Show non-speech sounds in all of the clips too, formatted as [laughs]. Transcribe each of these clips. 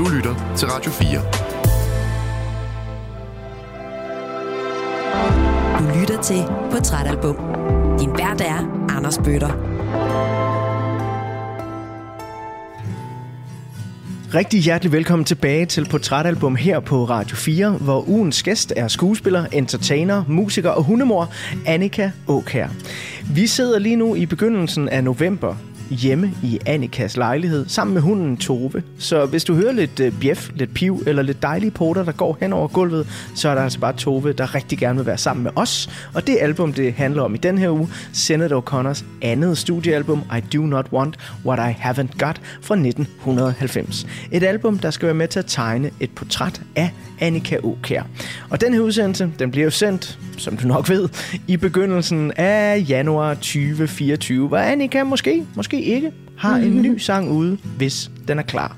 Du lytter til Radio 4. Du lytter til Portrætalbum. Din vært er Anders Bøtter. Rigtig hjertelig velkommen tilbage til Portrætalbum her på Radio 4, hvor ugens gæst er skuespiller, entertainer, musiker og hundemor Annika Åkær. Vi sidder lige nu i begyndelsen af november hjemme i Annikas lejlighed sammen med hunden Tove. Så hvis du hører lidt øh, bjef, lidt piv eller lidt dejlige poter, der går hen over gulvet, så er der altså bare Tove, der rigtig gerne vil være sammen med os. Og det album, det handler om i den her uge, Senator O'Connors andet studiealbum, I Do Not Want What I Haven't Got fra 1990. Et album, der skal være med til at tegne et portræt af Annika Åkær. Og den her udsendelse, den bliver jo sendt, som du nok ved, i begyndelsen af januar 2024, hvor Annika måske, måske ikke, har en ny sang ude, hvis den er klar.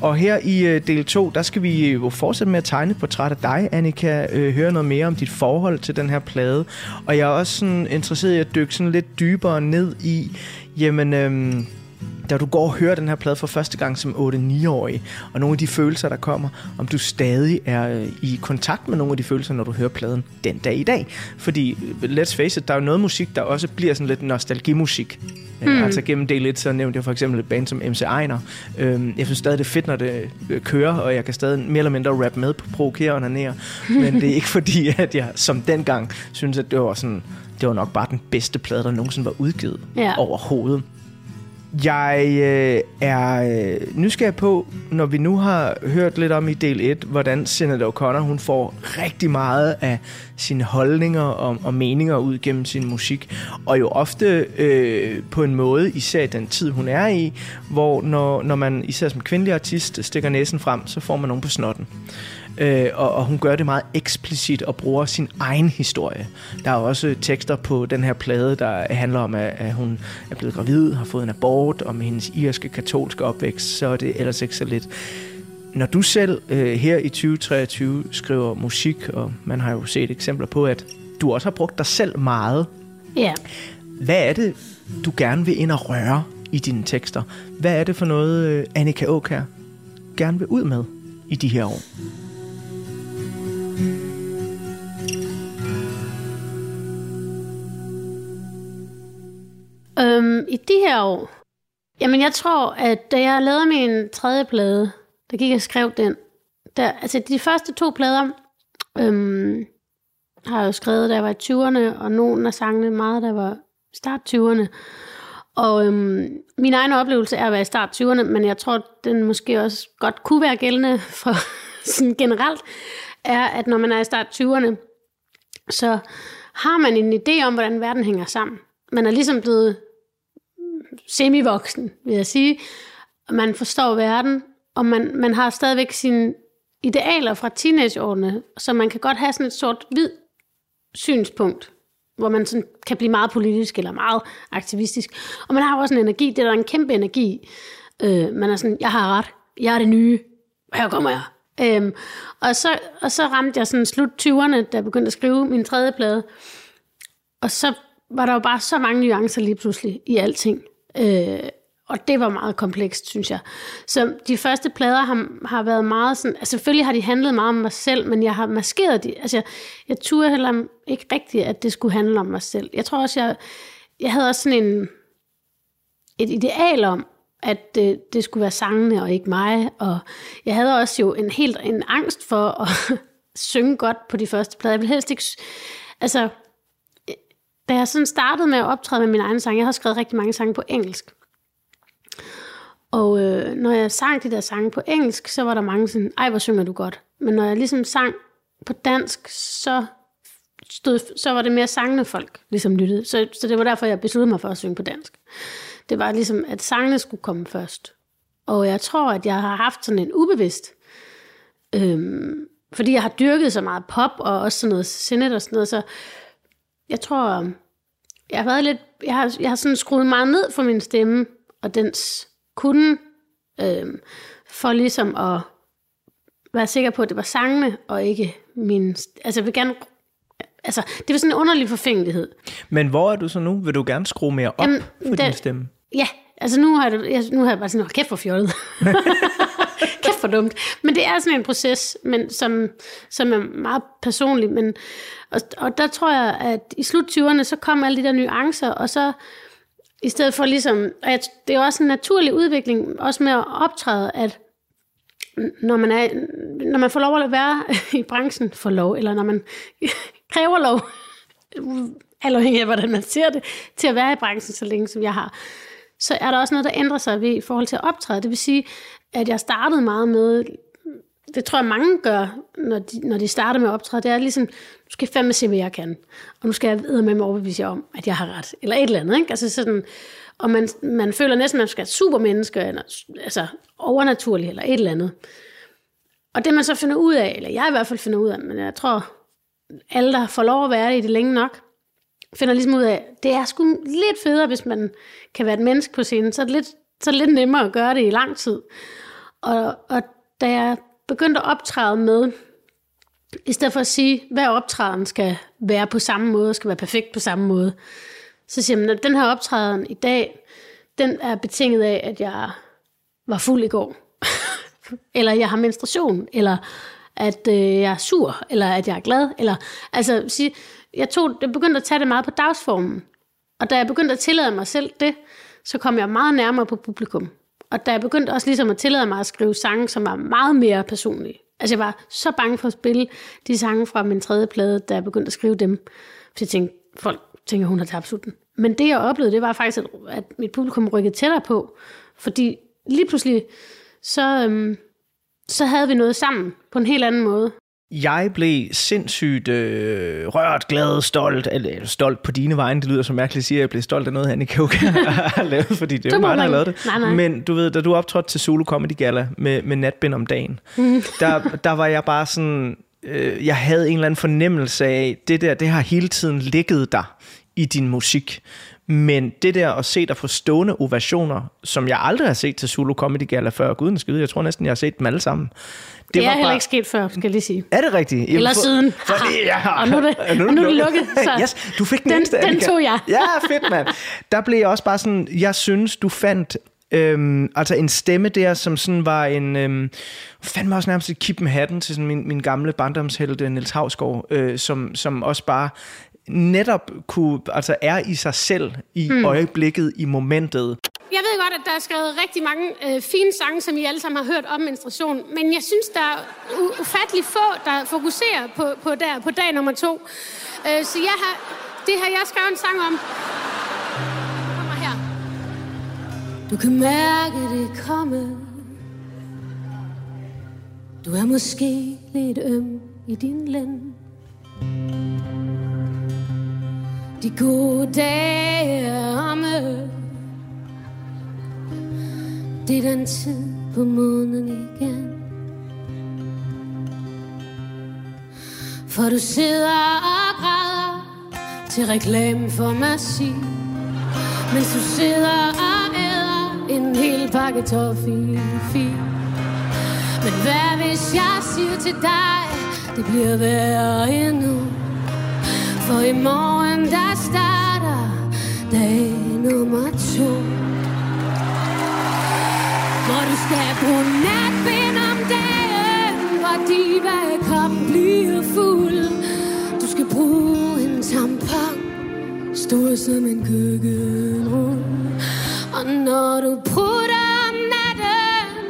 Og her i øh, del 2, der skal vi jo fortsætte med at tegne et portræt af dig, Annika. Øh, høre noget mere om dit forhold til den her plade. Og jeg er også sådan interesseret i at dykke sådan lidt dybere ned i, jamen... Øhm, da du går og hører den her plade for første gang som 8-9-årig, og nogle af de følelser, der kommer, om du stadig er øh, i kontakt med nogle af de følelser, når du hører pladen den dag i dag. Fordi, øh, let's face it, der er jo noget musik, der også bliver sådan lidt nostalgimusik. Mm. Altså gennem del 1, så nævnte jeg for eksempel et band som MC Ejner. Øhm, jeg synes stadig, det er fedt, når det kører, og jeg kan stadig mere eller mindre rap med på provokere og nanere. Men det er ikke [laughs] fordi, at jeg som dengang synes, at det var sådan det var nok bare den bedste plade, der nogensinde var udgivet Ja. overhovedet. Jeg øh, er øh, nysgerrig på, når vi nu har hørt lidt om i del 1, hvordan Senator O'Connor hun får rigtig meget af sine holdninger og, og meninger ud gennem sin musik. Og jo ofte øh, på en måde, især i den tid, hun er i, hvor når, når man især som kvindelig artist stikker næsen frem, så får man nogen på snotten. Øh, og, og hun gør det meget eksplicit og bruger sin egen historie. Der er også tekster på den her plade, der handler om, at, at hun er blevet gravid, har fået en abort, med hendes irske katolske opvækst, så er det ellers ikke så lidt. Når du selv øh, her i 2023 skriver musik, og man har jo set eksempler på, at du også har brugt dig selv meget, Ja. hvad er det, du gerne vil ind og røre i dine tekster? Hvad er det for noget, øh, Annika Åkær gerne vil ud med i de her år? Øhm, I de her år, jamen jeg tror, at da jeg lavede min tredje plade, der gik jeg og skrev den, der, altså de første to plader, øhm, har jeg jo skrevet, da jeg var i 20'erne, og nogle af sangene meget, da jeg var start 20'erne. Og øhm, min egen oplevelse er at være i start 20'erne, men jeg tror, den måske også godt kunne være gældende for [laughs] sådan generelt, er, at når man er i start 20'erne, så har man en idé om, hvordan verden hænger sammen. Man er ligesom blevet semivoksen, vil jeg sige. Man forstår verden, og man, man har stadigvæk sine idealer fra teenageårene, så man kan godt have sådan et sort-hvid synspunkt, hvor man sådan kan blive meget politisk eller meget aktivistisk. Og man har også en energi, det er der en kæmpe energi. Øh, man er sådan, jeg har ret, jeg er det nye, her kommer jeg. Øhm, og, så, og så ramte jeg sådan slut 20'erne, da jeg begyndte at skrive min tredje plade. Og så var der jo bare så mange nuancer lige pludselig i alting. Øh, og det var meget komplekst, synes jeg. Så de første plader har, har været meget sådan... Altså selvfølgelig har de handlet meget om mig selv, men jeg har maskeret de... Altså jeg, jeg turde heller ikke rigtigt, at det skulle handle om mig selv. Jeg tror også, jeg, jeg havde også sådan en, et ideal om, at det, det skulle være sangene og ikke mig. Og jeg havde også jo en helt en angst for at [laughs] synge godt på de første plader. Jeg ville helst ikke... Altså, da jeg sådan startede med at optræde med min egen sang, jeg har skrevet rigtig mange sange på engelsk. Og øh, når jeg sang de der sange på engelsk, så var der mange sådan, ej hvor synger du godt. Men når jeg ligesom sang på dansk, så, stod, så var det mere sangende folk, ligesom lyttede. Så, så det var derfor, jeg besluttede mig for at synge på dansk. Det var ligesom, at sangene skulle komme først. Og jeg tror, at jeg har haft sådan en ubevidst, øhm, fordi jeg har dyrket så meget pop, og også sådan noget sinnet og sådan noget, så jeg tror, jeg har været lidt, jeg har, jeg har sådan skruet meget ned for min stemme, og dens kunde, øhm, for ligesom at være sikker på, at det var sangene, og ikke min, altså jeg vil gerne, altså det var sådan en underlig forfængelighed. Men hvor er du så nu? Vil du gerne skrue mere op Jamen, for det- din stemme? Ja, altså nu har jeg, nu har jeg bare sådan, "Hold kæft for fjollet. [laughs] For dumt. Men det er sådan en proces, men, som, som er meget personlig. Men, og, og der tror jeg, at i slut 20'erne, så kom alle de der nuancer, og så i stedet for ligesom, at det er også en naturlig udvikling, også med at optræde, at når man, er, når man får lov at være [laughs] i branchen for lov, eller når man [laughs] kræver lov, afhængig af hvordan man ser det, til at være i branchen så længe som jeg har, så er der også noget, der ændrer sig ved, i forhold til at optræde. Det vil sige, at jeg startede meget med, det tror jeg mange gør, når de, når de starter med at optræde, det er ligesom, du skal fandme se, hvad jeg kan. Og nu skal jeg videre med mig overbevise jer om, at jeg har ret. Eller et eller andet. Ikke? Altså sådan, og man, man føler næsten, at man skal være supermenneske, eller, altså overnaturlig, eller et eller andet. Og det man så finder ud af, eller jeg i hvert fald finder ud af, men jeg tror, alle, der får lov at være det i det længe nok, finder ligesom ud af, det er sgu lidt federe, hvis man kan være et menneske på scenen, så er det lidt, så lidt nemmere at gøre det i lang tid. Og, og da jeg begyndte at optræde med, i stedet for at sige, hver optræden skal være på samme måde, skal være perfekt på samme måde, så siger man, at den her optræden i dag, den er betinget af, at jeg var fuld i går. [laughs] eller jeg har menstruation, eller at øh, jeg er sur, eller at jeg er glad. Eller, altså, sige, jeg, tog, jeg begyndte at tage det meget på dagsformen. Og da jeg begyndte at tillade mig selv det, så kom jeg meget nærmere på publikum. Og da jeg begyndte også ligesom at tillade mig at skrive sange, som var meget mere personlige. Altså jeg var så bange for at spille de sange fra min tredje plade, da jeg begyndte at skrive dem. Fordi jeg tænkte, folk tænker, hun har tabt sutten. Men det jeg oplevede, det var faktisk, at, at mit publikum rykkede tættere på. Fordi lige pludselig, så, øhm, så havde vi noget sammen på en helt anden måde. Jeg blev sindssygt øh, rørt, glad, stolt. Eller, stolt på dine vegne. Det lyder så mærkeligt at sige, at jeg blev stolt af noget, Annika har [laughs] [laughs] lavet, fordi det er jo mig, der har lavet det. Nej, nej. Men du ved, da du optrådte til Solo Comedy Gala med, med natbind om dagen, mm. [laughs] der, der var jeg bare sådan... Øh, jeg havde en eller anden fornemmelse af, det der, det har hele tiden ligget der i din musik. Men det der at se dig få stående ovationer, som jeg aldrig har set til Zulu Comedy Gala før, guden jeg tror næsten, jeg har set dem alle sammen. Det, det er heller bare... ikke sket før, skal jeg lige sige. Er det rigtigt? Eller for, siden. For, ja. og nu er det, [laughs] og nu, er det lukket. Så yes, du fik den, den Den tog jeg. ja, fedt mand. Der blev jeg også bare sådan, jeg synes, du fandt Øhm, altså en stemme der, som sådan var en... Øhm, fandme også nærmest et kip med hatten til sådan min, min gamle barndomshelt, Niels Havsgaard, øh, som, som også bare netop kunne, altså er i sig selv i hmm. øjeblikket, i momentet. Jeg ved godt, at der er skrevet rigtig mange øh, fine sange, som I alle sammen har hørt om menstruation, men jeg synes, der er ufattelig få, der fokuserer på, på, der, på dag nummer to. Øh, så jeg har, det har jeg skrevet en sang om. Kommer her. Du kan mærke det komme. Du er måske lidt øm i din lænd. De gode dage er omme Det er den tid på månen igen. For du sidder og græder Til reklame for Merci Mens du sidder og æder En hel pakke toffee Men hvad hvis jeg siger til dig Det bliver værre endnu? For i morgen der starter dag nummer to. Hvor du skal bruge natbind om dagen Hvor diva-koppen bliver fuld. Du skal bruge en tampon Stor som en køkkenrull Og når du prutter om natten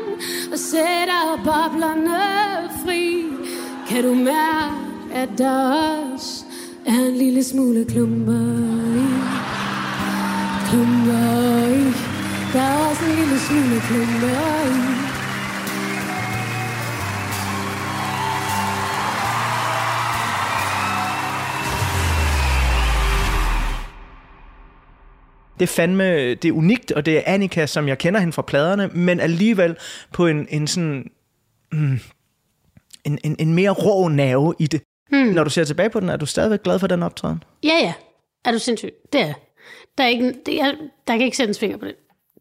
Og sætter boblerne fri Kan du mærke, at der lille smule klumper i. Klumper i. Der er også en lille smule klumper i. det er fandme, det er unikt, og det er Annika, som jeg kender hende fra pladerne, men alligevel på en, en sådan, mm, en, en, en mere rå nerve i det. Hmm. Når du ser tilbage på den, er du stadigvæk glad for den optræden? Ja, ja. Er du sindssyg? Det er Der, er ikke, det er, der kan ikke sættes finger på det.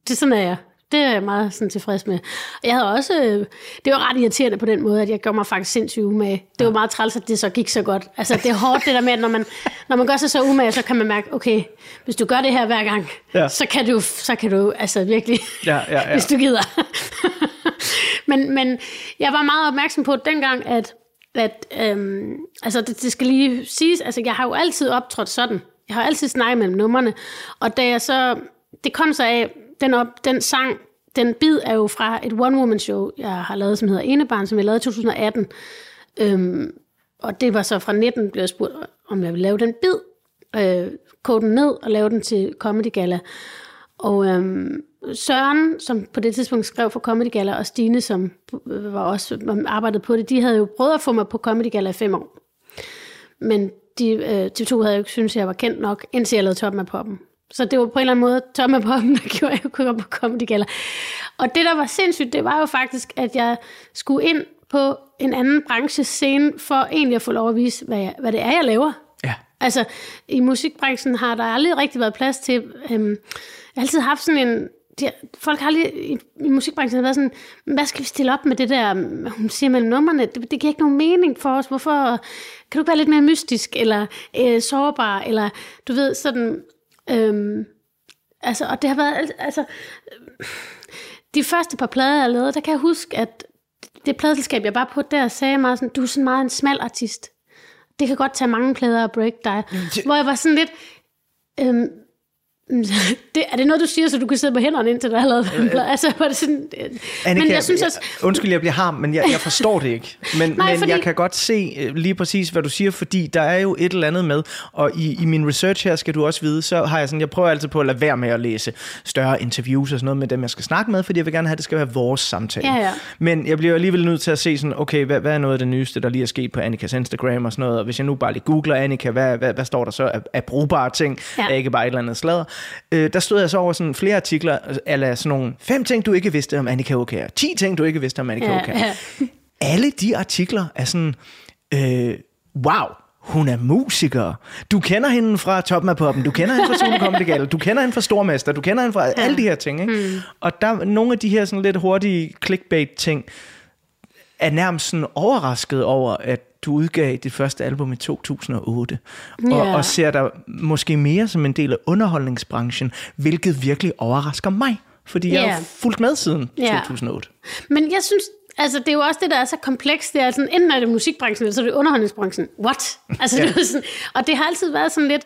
Det sådan er jeg. Det er jeg meget sådan tilfreds med. Jeg havde også, øh, det var ret irriterende på den måde, at jeg gjorde mig faktisk sindssygt umage. Det var meget træls, at det så gik så godt. Altså, det er hårdt det der med, at når man, når man gør sig så umage, så kan man mærke, okay, hvis du gør det her hver gang, ja. så, kan du, så kan du altså virkelig, ja, ja, ja. [laughs] hvis du gider. [laughs] men, men jeg var meget opmærksom på dengang, at, at øhm, altså det, det skal lige siges, altså jeg har jo altid optrådt sådan. Jeg har altid snakket mellem numrene. Og da jeg så, det kom så af, den, op, den sang, den bid er jo fra et one-woman-show, jeg har lavet, som hedder Enebarn, som jeg lavede i 2018. Øhm, og det var så fra 19, blev jeg spurgt, om jeg ville lave den bid, øh, kode den ned og lave den til Comedy Gala. Og øhm, Søren, som på det tidspunkt skrev for Comedy Gala, og Stine, som var også arbejdede på det, de havde jo prøvet at få mig på Comedy Gala i fem år. Men de, øh, TV2 havde jo ikke syntes, at jeg var kendt nok, indtil jeg lavede Toppen af Poppen. Så det var på en eller anden måde Toppen af Poppen, [laughs] der gjorde, at jeg kunne komme på Comedy Gala. Og det, der var sindssygt, det var jo faktisk, at jeg skulle ind på en anden branchescene, for egentlig at få lov at vise, hvad, jeg, hvad det er, jeg laver. Ja. Altså, i musikbranchen har der aldrig rigtig været plads til... Øhm, jeg har altid haft sådan en... De, folk har aldrig i, i musikbranchen været sådan, hvad skal vi stille op med det der, hun siger mellem numrene, det, det giver ikke nogen mening for os, hvorfor, kan du være lidt mere mystisk, eller øh, sårbar, eller du ved, sådan, øhm, altså, og det har været, altså, de første par plader, jeg lavede, der kan jeg huske, at det pladeselskab, jeg var på der, sagde mig sådan, du er sådan meget en smal artist. Det kan godt tage mange plader at break dig. det- Hvor jeg var sådan lidt, øhm, [laughs] det, er det noget, du siger, så du kan sidde på hænderne indtil du har lavet en plade? Altså, var det sådan, øh, Annika, men jeg synes også, undskyld, jeg bliver harm, men jeg, jeg forstår det ikke. Men, Nej, men fordi- jeg kan godt se øh, lige præcis, hvad du siger, fordi der er jo et eller andet med, og i, i min research her skal du også vide, så har jeg sådan, jeg prøver altid på at lade være med at læse større interviews og sådan noget med dem, jeg skal snakke med, fordi jeg vil gerne have, at det skal være vores samtale. Ja, ja. Men jeg bliver alligevel nødt til at se sådan, okay, hvad, hvad er noget af det nyeste, der lige er sket på Annikas Instagram og sådan noget, og hvis jeg nu bare lige googler Annika, hvad, hvad, hvad står der så af, af brugbare ting, ja. ikke bare et eller andet sladder. Øh, der stod jeg så over sådan flere artikler, eller sådan nogle, fem ting, du ikke vidste om Annika Aukær, 10 ting, du ikke vidste om Annika Ja, Aukær. ja. [laughs] Alle de artikler er sådan, øh, wow, hun er musiker. Du kender hende fra Toppen af Poppen, du kender hende fra Zulu Comedy Gala, du kender hende fra Stormester, du kender hende fra ja. alle de her ting. Ikke? Hmm. Og der er nogle af de her sådan lidt hurtige clickbait-ting, er nærmest sådan overrasket over, at du udgav dit første album i 2008, og, Ja. og ser dig måske mere som en del af underholdningsbranchen, hvilket virkelig overrasker mig, fordi jeg Ja. har fulgt med siden Ja. 2008. Men jeg synes, altså det er jo også det, der er så komplekst. Det er sådan, enten er det musikbranchen, eller så er det underholdningsbranchen. What? [laughs] Altså, Ja. ja. det er sådan, og det har altid været sådan lidt,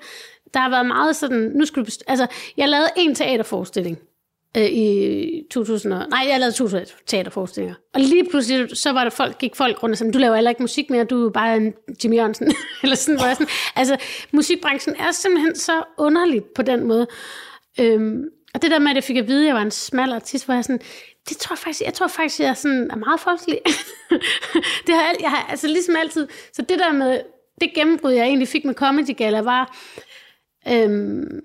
der har været meget sådan, nu skulle du best- altså, jeg lavede en teaterforestilling øh, i 2000, og, nej, jeg lavede 2000 teaterforestillinger. Og lige pludselig, så var der folk, gik folk rundt og sagde, du laver heller ikke musik mere, du er bare en Jimmy Jørgensen. [laughs] Eller sådan, hvor jeg sådan, altså, musikbranchen er simpelthen så underlig på den måde. Øhm, og det der med, at jeg fik at vide, at jeg var en smal artist, hvor jeg sådan, det tror jeg faktisk, jeg tror faktisk, jeg er, sådan, er meget folkelig. [laughs] det har jeg, jeg har, altså ligesom altid, så det der med, det gennembrud, jeg egentlig fik med Comedy Gala, var øhm,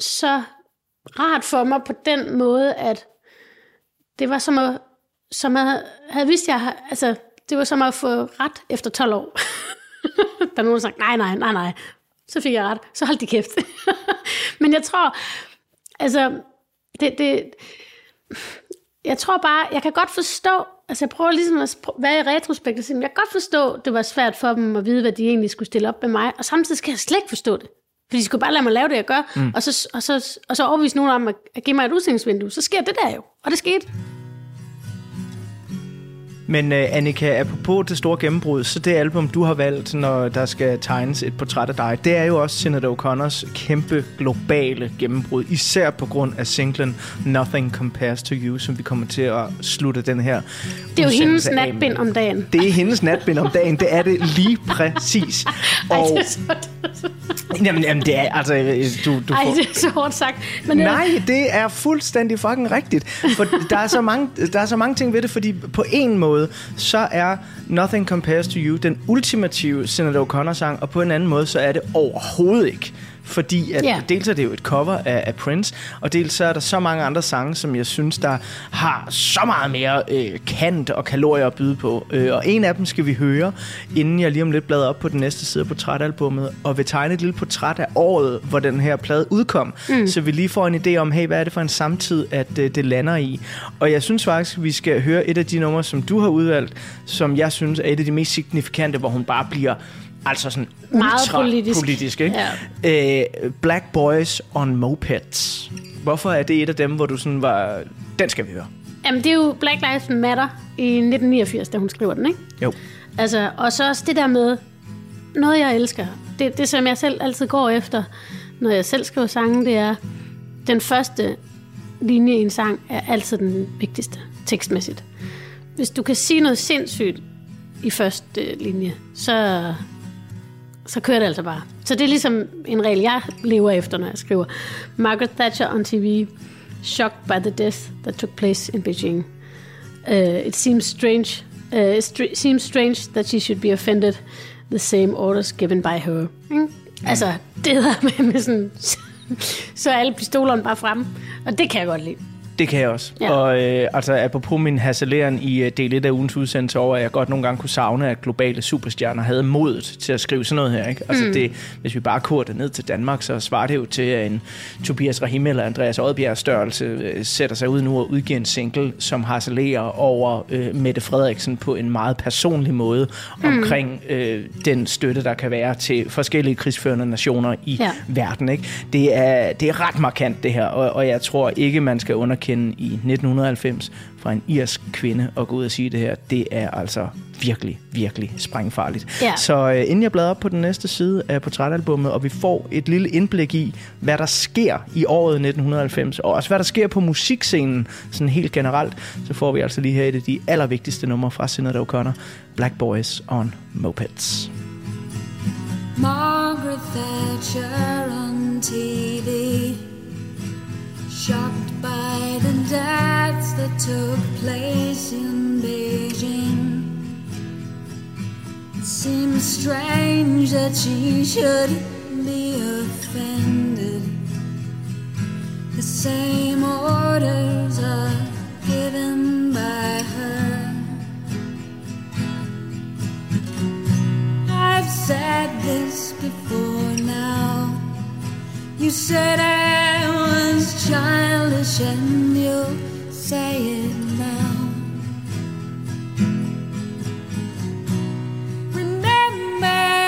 så rart for mig på den måde, at det var som at, som at havde vidst, jeg altså, det var som at få ret efter 12 år. [laughs] der er nogen, der sagde, nej, nej, nej, nej. Så fik jeg ret. Så hold de kæft. [laughs] Men jeg tror, altså, det, det, jeg tror bare, jeg kan godt forstå, altså jeg prøver ligesom at være i retrospekt og sige, jeg kan godt forstå, det var svært for dem at vide, hvad de egentlig skulle stille op med mig, og samtidig skal jeg slet ikke forstå det. Fordi de skulle bare lade mig lave det, jeg gør, mm. og, så, og, så, og så overbevise nogen om at, at give mig et udstillingsvindue. Så sker det der jo, og det skete. Men uh, Annika, apropos det store gennembrud, så det album, du har valgt, når der skal tegnes et portræt af dig, det er jo også Sinead O'Connors kæmpe globale gennembrud, især på grund af singlen Nothing Compares to You, som vi kommer til at slutte den her Det er jo hendes natbind om dagen. Det er hendes natbind om dagen, det er det lige præcis. [laughs] Ej, Og, det er så, jamen, jamen, det er, altså, øh, du, du ej, får... det er så hårdt sagt. Men øh, Nej, det er fuldstændig fucking rigtigt. For der er, så mange, der er så mange ting ved det, fordi på en måde, så er Nothing Compares to You den ultimative Sinead O'Connor-sang, og på en anden måde, så er det overhovedet ikke. Fordi at Ja. dels er det jo et cover af, af Prince, og dels så er der så mange andre sange, som jeg synes, der har så meget mere øh, kant og kalorier at byde på. Øh, og en af dem skal vi høre, inden jeg lige om lidt bladrer op på den næste side af portrætalbummet, og vil tegne et lille portræt af året, hvor den her plade udkom. Mm. Så vi lige får en idé om, hey, hvad er det for en samtid, at øh, det lander i. Og jeg synes faktisk, vi skal høre et af de numre, som du har udvalgt, som jeg synes er et af de mest signifikante, hvor hun bare bliver altså sådan Meget ultra politisk. politisk ikke? Ja. Øh, Black Boys on Mopeds. Hvorfor er det et af dem, hvor du sådan var... Den skal vi høre. Jamen, det er jo Black Lives Matter i 1989, da hun skriver den, ikke? Jo. Altså, og så også det der med, noget jeg elsker, det, det som jeg selv altid går efter, når jeg selv skriver sange, det er, den første linje i en sang er altid den vigtigste, tekstmæssigt. Hvis du kan sige noget sindssygt i første linje, så, så kører det altså bare. Så det er ligesom en regel, jeg lever efter, når jeg skriver. Margaret Thatcher on TV, shocked by the death that took place in Beijing. Uh, it seems strange, uh, it str- seems strange that she should be offended the same orders given by her. Mm. Altså, det hedder med, med sådan, [laughs] så er alle pistolerne bare fremme. Og det kan jeg godt lide. Det kan jeg også. Ja. Og øh, altså, apropos min hasseleren i del 1 af ugens udsendelse over, at jeg godt nogle gange kunne savne, at globale superstjerner havde modet til at skrive sådan noget her. Ikke? Altså, mm. det, hvis vi bare kurer det ned til Danmark, så svarer det jo til, at en Tobias Rahim eller Andreas Oddbjerg størrelse øh, sætter sig ud nu og udgiver en single, som harcelerer over øh, Mette Frederiksen på en meget personlig måde mm. omkring øh, den støtte, der kan være til forskellige krigsførende nationer i ja. Verden. Ikke? Det, er, det er ret markant, det her, og, og jeg tror ikke, man skal underkende i 1990 fra en irsk kvinde at gå ud og sige det her. Det er altså virkelig, virkelig sprængfarligt. Ja. Så øh, inden jeg bladrer op på den næste side af portrætalbummet, og vi får et lille indblik i, hvad der sker i året 1990, og også hvad der sker på musikscenen sådan helt generelt, så får vi altså lige her et af de allervigtigste numre fra Sinead O'Connor, Black Boys on Mopeds. Margaret Thatcher on TV, shocked by the deaths that took place in Beijing. It seems strange that she should be offended. The same orders are given by her. I've said this before now. You said I was childish, and you'll say it now. Remember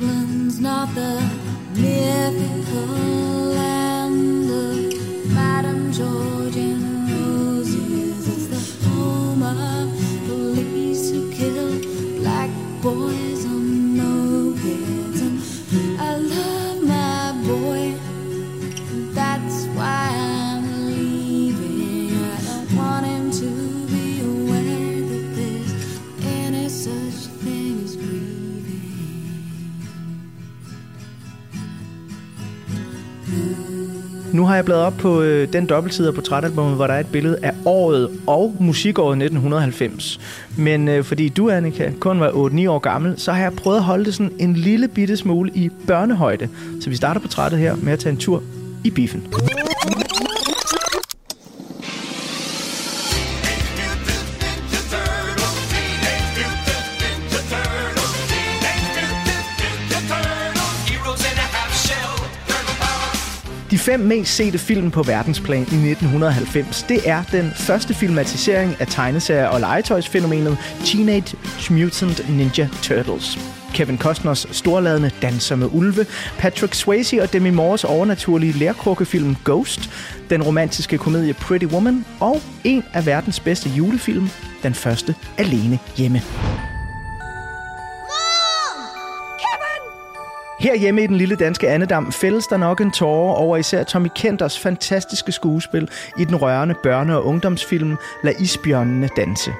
England's not the mythical Nu har jeg bladet op på øh, den dobbeltside af portrætalbummet, hvor der er et billede af året og musikåret 1990. Men øh, fordi du, Annika, kun var 8-9 år gammel, så har jeg prøvet at holde det sådan en lille bitte smule i børnehøjde. Så vi starter portrættet her med at tage en tur i biffen. Fem mest sete film på verdensplan i 1990, det er den første filmatisering af tegneserier og legetøjsfænomenet Teenage Mutant Ninja Turtles. Kevin Costners storladende Danser med Ulve, Patrick Swayze og Demi Moores overnaturlige lærkrukkefilm Ghost, den romantiske komedie Pretty Woman og en af verdens bedste julefilm, den første Alene Hjemme. Her hjemme i den lille danske Annedam fældes der nok en tårer over især Tommy Kenters fantastiske skuespil i den rørende børne- og ungdomsfilm Lad isbjørnene danse.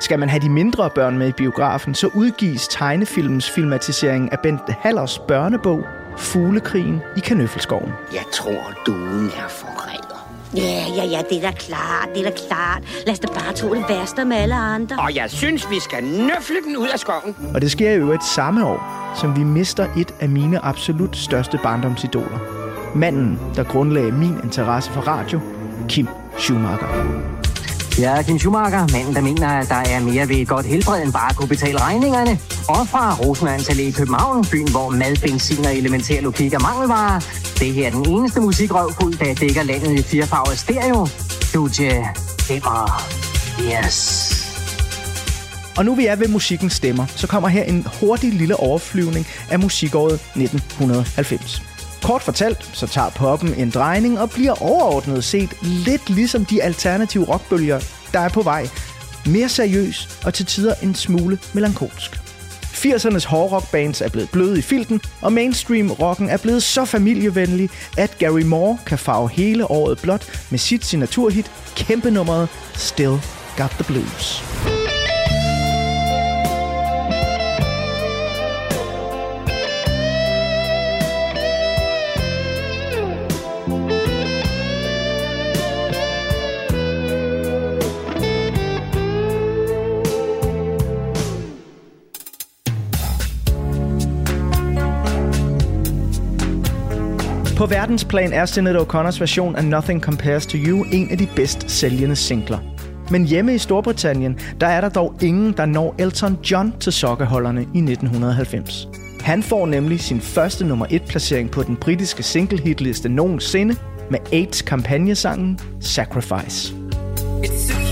Skal man have de mindre børn med i biografen, så udgives tegnefilmens filmatisering af Bent Hallers børnebog Fuglekrigen i Kanøffelskoven. Jeg tror, duen er forræder. Ja, ja, ja, det er da klart, det er da klart. Lad os da bare tro det værste med alle andre. Og jeg synes, vi skal nøfle den ud af skoven. Og det sker i øvrigt samme år, som vi mister et af mine absolut største barndomsidoler. Manden, der grundlagde min interesse for radio, Kim Schumacher. Ja, Kim Schumacher, manden, der mener, at der er mere ved et godt helbred, end bare at kunne betale regningerne. Og fra Rosenlands Allé i København, byen, hvor mad, benzin og elementær logik er mangelvarer. Det her er den eneste musikrøvfuld, der dækker landet i firefarvet stereo. Studie 85. Og nu vi er ved musikkens stemmer, så kommer her en hurtig lille overflyvning af musikåret 1990. Kort fortalt, så tager poppen en drejning og bliver overordnet set lidt ligesom de alternative rockbølger, der er på vej. Mere seriøs og til tider en smule melankolsk. 80'ernes hårdrockbands er blevet bløde i filten, og mainstream-rocken er blevet så familievenlig, at Gary Moore kan farve hele året blot med sit signaturhit, kæmpenummeret Still Got The Blues. På verdensplan er Sinead O'Connors version af Nothing Compares to You en af de bedst sælgende singler. Men hjemme i Storbritannien, der er der dog ingen, der når Elton John til sokkeholderne i 1990. Han får nemlig sin første nummer 1 placering på den britiske single-hitliste nogensinde med AIDS kampagnesangen Sacrifice. It's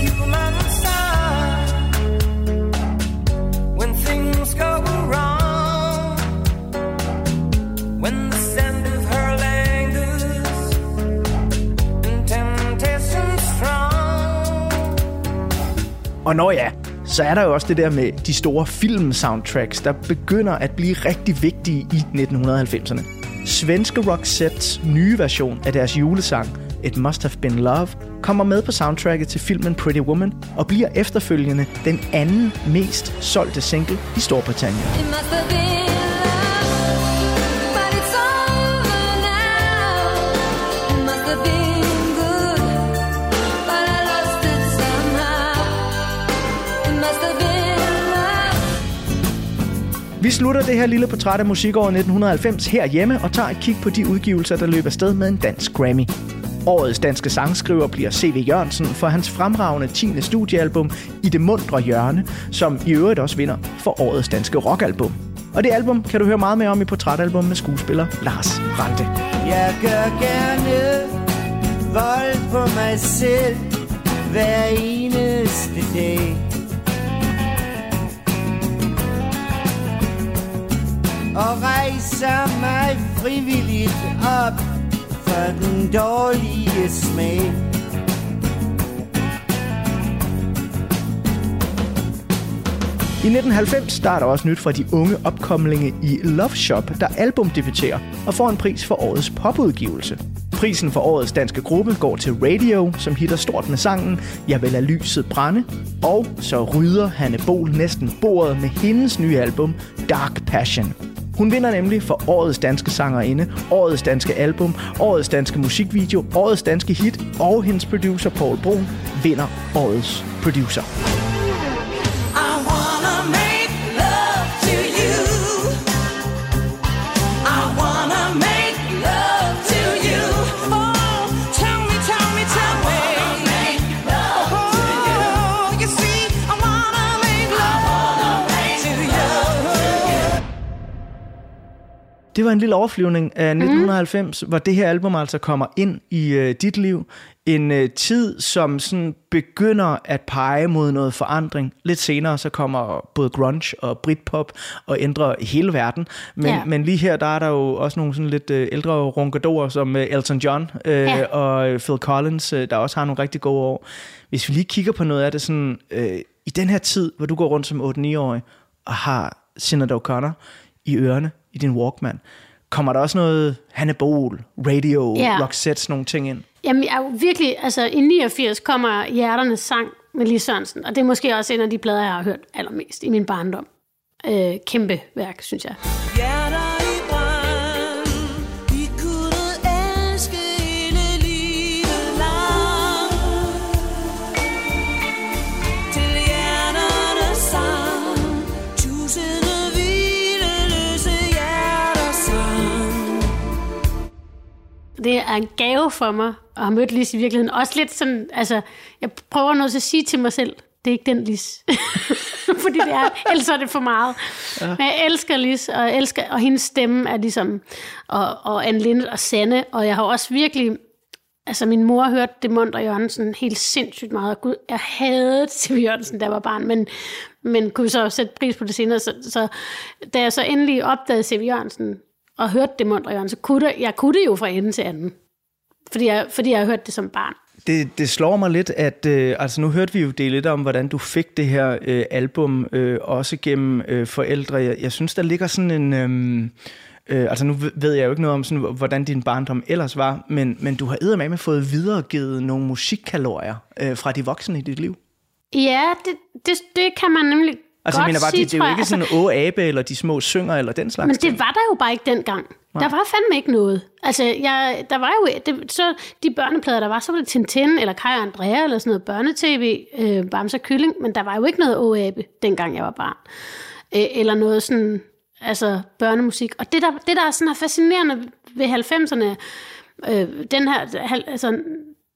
Og når ja, så er der jo også det der med de store film-soundtracks, der begynder at blive rigtig vigtige i 1990'erne. Svenske Roxettes nye version af deres julesang It Must Have Been Love kommer med på soundtracket til filmen Pretty Woman og bliver efterfølgende den anden mest solgte single i Storbritannien. It must have been Vi slutter det her lille portræt af musikåret 1990 herhjemme og tager et kig på de udgivelser, der løber sted med en dansk Grammy. Årets danske sangskriver bliver C.V. Jørgensen for hans fremragende 10. studiealbum I det mundre hjørne, som i øvrigt også vinder for årets danske rockalbum. Og det album kan du høre meget mere om i portrætalbum med skuespiller Lars Rante. Jeg gør gerne vold på mig selv hver eneste dag. Og rejser mig frivilligt op for den dårlige smag. I 1990 starter også nyt fra de unge opkomlinge i Love Shop, der albumdebuterer og får en pris for årets popudgivelse. Prisen for årets danske gruppe går til Radio, som hitter stort med sangen Jeg vil lade lyset brænde. Og så rydder Hanne Bol næsten bordet med hendes nye album Dark Passion. Hun vinder nemlig for årets danske sangerinde, årets danske album, årets danske musikvideo, årets danske hit, og hendes producer Paul Brun vinder årets producer. Det var en lille overflyvning af 1990, mm. hvor det her album altså kommer ind i øh, dit liv. En øh, tid, som sådan begynder at pege mod noget forandring. Lidt senere så kommer både grunge og britpop og ændrer hele verden. Men, Ja. men lige her, der er der jo også nogle sådan lidt øh, ældre runkadorer, som øh, Elton John øh, Ja. og øh, Phil Collins, øh, der også har nogle rigtig gode år. Hvis vi lige kigger på noget af det sådan, øh, i den her tid, hvor du går rundt som 8-9-årig og har Sinead O'Connor i ørerne i din Walkman, kommer der også noget Hannibal, Radio, yeah. Roxette, sådan nogle ting ind? Jamen, jeg er jo virkelig, altså i 89 kommer Hjerternes sang med Lis Sørensen, og det er måske også en af de plader, jeg har hørt allermest i min barndom. Øh, kæmpe værk, synes jeg. Hjerter Det er en gave for mig at have mødt Lis i virkeligheden. Også lidt sådan, altså, jeg prøver noget at sige til mig selv, det er ikke den Lis. [laughs] Fordi det er, ellers er det for meget. Ja. Men jeg elsker Lis, og, jeg elsker, og hendes stemme er ligesom, og, og Anne Linde og Sanne, og jeg har også virkelig, altså min mor hørte det Munter Jørgensen helt sindssygt meget, og gud, jeg havde TV Jørgensen, da jeg var barn, men, men kunne så sætte pris på det senere, så, så da jeg så endelig opdagede CV Jørgensen, og hørte det Munter Jørgensen, så kunne det, jeg kunne det jo fra ende til anden. Fordi jeg, fordi jeg har hørt det som barn. Det, det slår mig lidt, at øh, altså nu hørte vi jo det lidt om, hvordan du fik det her øh, album, øh, også gennem øh, forældre. Jeg, jeg synes, der ligger sådan en... Øh, øh, altså nu ved- ved jeg jo ikke noget om, sådan, hvordan din barndom ellers var, men, men du har eddermame fået videregivet nogle musikkalorier øh, fra de voksne i dit liv. Ja, det, det, det kan man nemlig Altså jeg mener bare, sige, det, det er jo ikke sådan Åh Abe, eller De Små Synger, eller den slags Men ting. det var der jo bare ikke dengang. Der var fandme ikke noget. Altså, jeg, der var jo, det, så de børneplader, der var, så var det Tintin, eller Kai og Andrea, eller sådan noget børnetv, øh, Bamse og Kylling, men der var jo ikke noget åabe, dengang jeg var barn. Øh, eller noget sådan, altså børnemusik. Og det der, det der er sådan er fascinerende ved 90'erne, øh, den her, altså,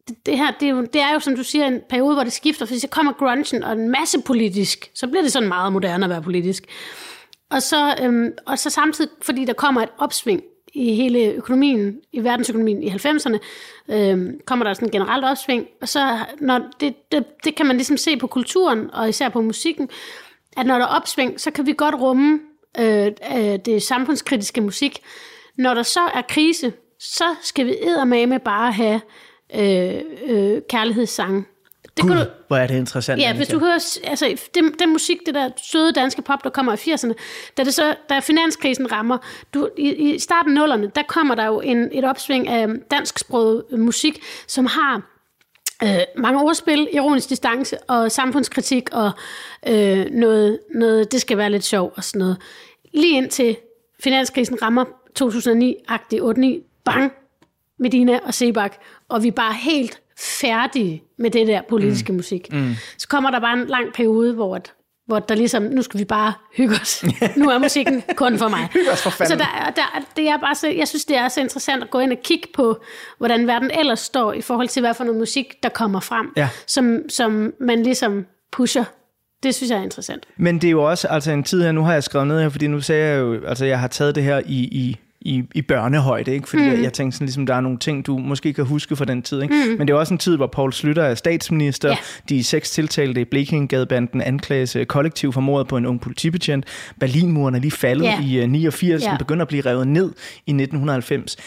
det, det her, det er, jo, det er jo, som du siger, en periode, hvor det skifter, fordi så kommer grunchen og en masse politisk, så bliver det sådan meget moderne at være politisk. Og så, øhm, og så samtidig, fordi der kommer et opsving i hele økonomien, i verdensøkonomien i 90'erne, øhm, kommer der sådan et generelt opsving, og så når det, det, det kan man ligesom se på kulturen, og især på musikken, at når der er opsving, så kan vi godt rumme øh, øh, det samfundskritiske musik. Når der så er krise, så skal vi eddermame bare have øh, øh, kærlighedssange. Det Gud, kan du, hvor er det interessant. Ja, hvis du hører, altså, den, den musik, det der søde danske pop, der kommer i 80'erne, da, det så, da finanskrisen rammer, du, i, i starten af 0'erne, der kommer der jo en, et opsving af dansksproget musik, som har øh, mange ordspil, ironisk distance og samfundskritik og øh, noget, noget, det skal være lidt sjov og sådan noget. Lige indtil finanskrisen rammer 2009-agtig 8-9, bang, Medina og Sebak, og vi er bare helt færdige med det der politiske mm. musik. Mm. Så kommer der bare en lang periode, hvor, at, hvor der ligesom, nu skal vi bare hygge os. nu er musikken [laughs] kun for mig. Hygge os for fanden. Så der, der, det er bare så, jeg synes, det er så interessant at gå ind og kigge på, hvordan verden ellers står i forhold til, hvad for noget musik, der kommer frem, Ja. som, som man ligesom pusher. Det synes jeg er interessant. Men det er jo også altså en tid her, nu har jeg skrevet ned her, fordi nu sagde jeg jo, altså jeg har taget det her i, i, i, i børnehøjde, ikke? fordi mm. jeg, jeg tænkte sådan, ligesom, der er nogle ting, du måske kan huske fra den tid. Ikke? Mm. Men det er også en tid, hvor Paul Slytter er statsminister, Ja. de seks tiltalte i Blekingegadebanden anklages øh, kollektiv for mordet på en ung politibetjent. Berlinmuren er lige faldet Ja. i uh, 89, Ja. den begynder at blive revet ned i 1990.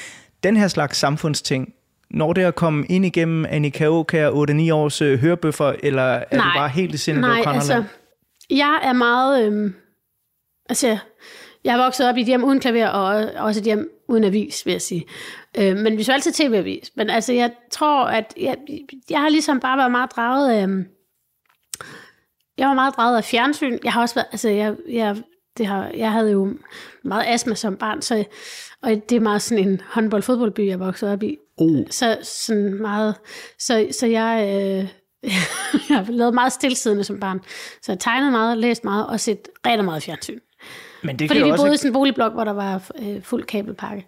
Den her slags samfundsting, når det at komme ind igennem Annika Aukær 8-9 års øh, hørebøffer, eller er Nej. du bare helt i sindet Nej, altså, jeg er meget... Øhm, altså, jeg er vokset op i et hjem uden klaver, og også et hjem uden avis, vil jeg sige. Øh, men vi så altid tv-avis. Men altså, jeg tror, at jeg, jeg har ligesom bare været meget draget af... øhm, Jeg var meget draget af fjernsyn. Jeg har også været... Altså, jeg, jeg, det har, jeg havde jo meget astma som barn, så, og det er meget sådan en håndbold-fodboldby, jeg voksede op i. Oh. Så sådan meget... Så, så jeg... Øh, [laughs] jeg har lavet meget stillesiddende som barn. Så jeg tegnede meget, læst meget og set rigtig meget fjernsyn. Men det Fordi vi også... boede i sådan en boligblok, hvor der var øh, fuld kabelpakke.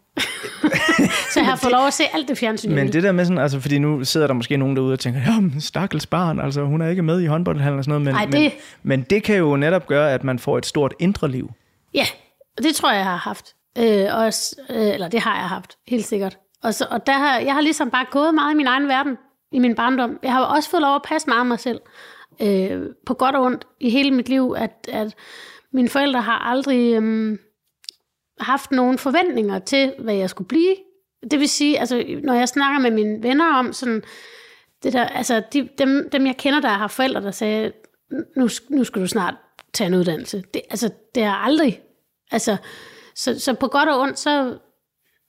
[laughs] så jeg har fået lov at se alt det fjernsyn. Men det der med sådan, altså fordi nu sidder der måske nogen derude og tænker, ja, men stakkels barn, altså hun er ikke med i håndboldhallen og sådan noget, men, Ej, men, det- men det kan jo netop gøre, at man får et stort indre liv. Ja, og det tror jeg, jeg har haft. Øh, også, øh, eller det har jeg haft, helt sikkert. Og, så, og der har, jeg har ligesom bare gået meget i min egen verden, i min barndom. Jeg har også fået lov at passe meget af mig selv. Øh, på godt og ondt i hele mit liv, at, at mine forældre har aldrig øhm, haft nogen forventninger til, hvad jeg skulle blive. Det vil sige, altså, når jeg snakker med mine venner om sådan, det der, altså, de, dem, dem jeg kender, der har forældre, der sagde, nu, nu skal du snart tage en uddannelse. Det, altså, det er aldrig. Altså, så, så på godt og ondt, så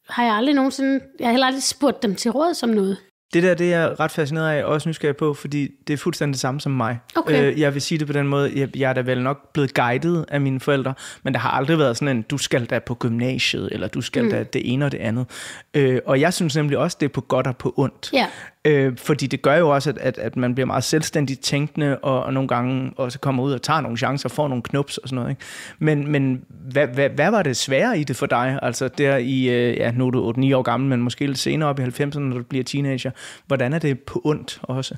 har jeg aldrig nogensinde, jeg har heller aldrig spurgt dem til råd som noget. Det der, det er jeg ret fascineret af, og også nysgerrig på, fordi det er fuldstændig det samme som mig. Okay. Øh, jeg vil sige det på den måde, jeg, jeg er da vel nok blevet guidet af mine forældre, men der har aldrig været sådan en, du skal da på gymnasiet, eller du skal mm. da det ene og det andet. Øh, og jeg synes nemlig også, det er på godt og på ondt. Ja. Øh, fordi det gør jo også, at, at, at man bliver meget selvstændigt tænkende, og, og nogle gange også kommer ud og tager nogle chancer, får nogle knups og sådan noget. Ikke? Men, men hvad, hvad, hvad var det svære i det for dig? Altså der i, øh, ja nu er du 8-9 år gammel, men måske lidt senere op i 90'erne, når du bliver teenager. Hvordan er det på ondt også?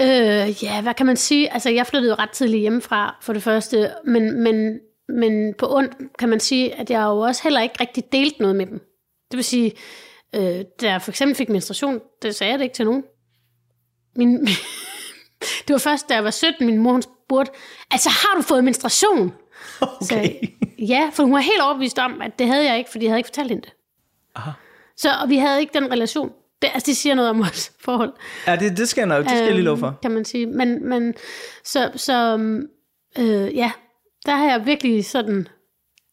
Øh, ja, hvad kan man sige? Altså, jeg flyttede jo ret tidligt hjemmefra, for det første, men, men, men på ondt kan man sige, at jeg jo også heller ikke rigtig delte noget med dem. Det vil sige, øh, da jeg for eksempel fik menstruation, det sagde jeg det ikke til nogen. Min, [laughs] det var først, da jeg var 17, min mor hun spurgte, altså har du fået menstruation? Okay. Så, ja, for hun var helt overbevist om, at det havde jeg ikke, fordi jeg havde ikke fortalt hende det. Aha. Så, og vi havde ikke den relation. Det, altså, det siger noget om vores forhold. Ja, det, det skal jeg nok, det skal jeg lige love for. Øhm, Kan man sige. Men, men så, så øh, ja, der har jeg virkelig sådan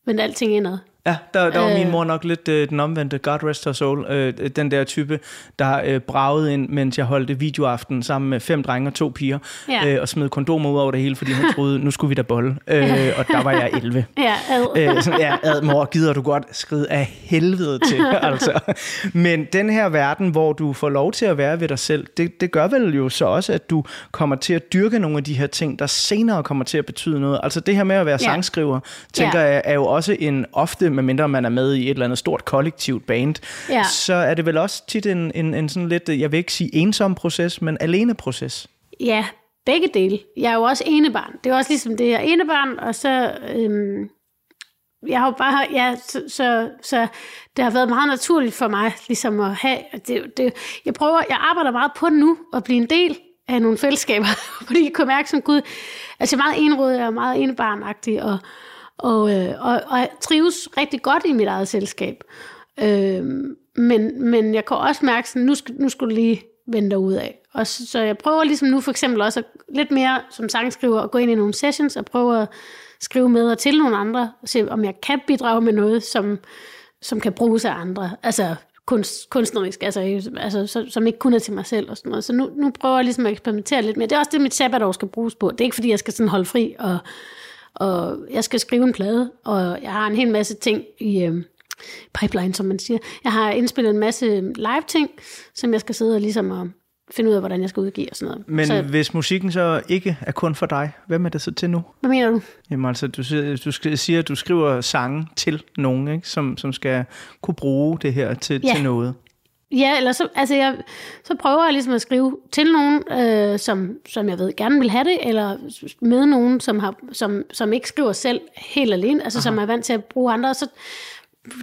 vendt alting indad. Ja, der, der var min Øh. mor nok lidt øh, den omvendte, God rest her soul, øh, den der type, der øh, bragede ind, mens jeg holdte videoaften sammen med fem drenge og to piger, Ja. øh, og smed kondomer ud over det hele, fordi hun troede, nu skulle vi da bolle, øh, og der var jeg 11. [laughs] Ja, ad. Øh, sådan, ja, ad mor, gider du godt skride af helvede til. [laughs] altså. Men den her verden, hvor du får lov til at være ved dig selv, det, det gør vel jo så også, at du kommer til at dyrke nogle af de her ting, der senere kommer til at betyde noget. Altså det her med at være Ja. sangskriver, tænker Ja. jeg, er jo også en ofte, medmindre man er med i et eller andet stort kollektivt band, Ja. så er det vel også tit en, en, en sådan lidt, jeg vil ikke sige ensom proces, men alene proces. Ja, begge dele. Jeg er jo også enebarn. Det er også ligesom det, jeg er enebarn, og så... Øhm, jeg har jo bare, ja, så, så, så det har været meget naturligt for mig, ligesom at have, det, det, jeg prøver, jeg arbejder meget på nu, at blive en del af nogle fællesskaber, [laughs] fordi jeg kunne mærke som Gud, altså jeg er meget enrådig, jeg er meget enebarnagtig, og, og, øh, og, og jeg trives rigtig godt i mit eget selskab. Øh, men, men jeg kan også mærke, sådan, nu, skal, nu skulle du lige vende dig ud af. Og så, så jeg prøver ligesom nu for eksempel også at, lidt mere som sangskriver at gå ind i nogle sessions og prøve at skrive med og til nogle andre, og se om jeg kan bidrage med noget, som, som kan bruges af andre. Altså kunst, kunstnerisk, altså, altså, så, som ikke kun er til mig selv og sådan noget. Så nu, nu prøver jeg ligesom at eksperimentere lidt mere. Det er også det, mit sabbatår skal bruges på. Det er ikke fordi, jeg skal sådan holde fri, og, og jeg skal skrive en plade, og jeg har en hel masse ting i øh, pipeline, som man siger. Jeg har indspillet en masse live ting, som jeg skal sidde og ligesom og finde ud af, hvordan jeg skal udgive og sådan noget. Men så, hvis musikken så ikke er kun for dig, hvem er det så til nu? hvad mener du? Jamen altså, du, du siger, at du skriver sange til nogen, ikke? Som, som skal kunne bruge det her til, Ja. til noget. Ja, eller så, altså jeg, så prøver jeg ligesom at skrive til nogen, øh, som, som jeg ved gerne vil have det, eller med nogen, som, har, som, som ikke skriver selv helt alene, altså Aha. som er vant til at bruge andre. Så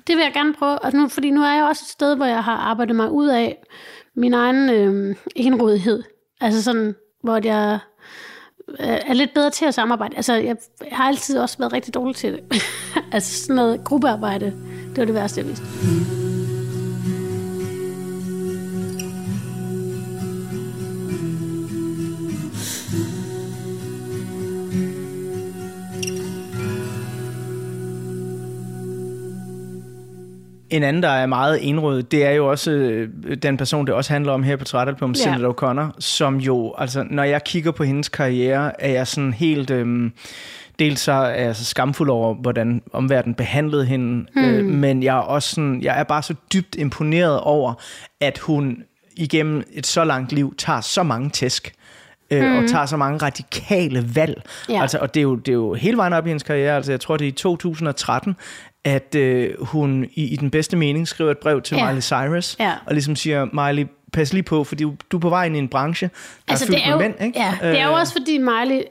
det vil jeg gerne prøve, altså nu, fordi nu er jeg også et sted, hvor jeg har arbejdet mig ud af min egen øh, enrådighed. Altså sådan, hvor jeg øh, er lidt bedre til at samarbejde. Altså, jeg har altid også været rigtig dårlig til det. [laughs] altså sådan noget gruppearbejde, det var det værste, jeg vidste. En anden, der er meget enrådet, det er jo også øh, den person, det også handler om her på Trætalbum, Ja. Sinead O'Connor, som jo, altså når jeg kigger på hendes karriere, er jeg sådan helt... Øhm, Dels så er jeg så skamfuld over, hvordan omverdenen behandlede hende, hmm. øh, men jeg er også sådan, jeg er bare så dybt imponeret over, at hun igennem et så langt liv tager så mange tæsk, øh, mm. og tager så mange radikale valg. Ja. Altså, og det er, jo, det er jo hele vejen op i hendes karriere. Altså, jeg tror, det er i 2013, at øh, hun i, i den bedste mening skriver et brev til Ja. Miley Cyrus, Ja. og ligesom siger, Miley, pas lige på, fordi du er på vej ind i en branche, der Altså, er fyldt det er jo, med mænd. Ikke? Ja, det er jo Øh, også fordi Miley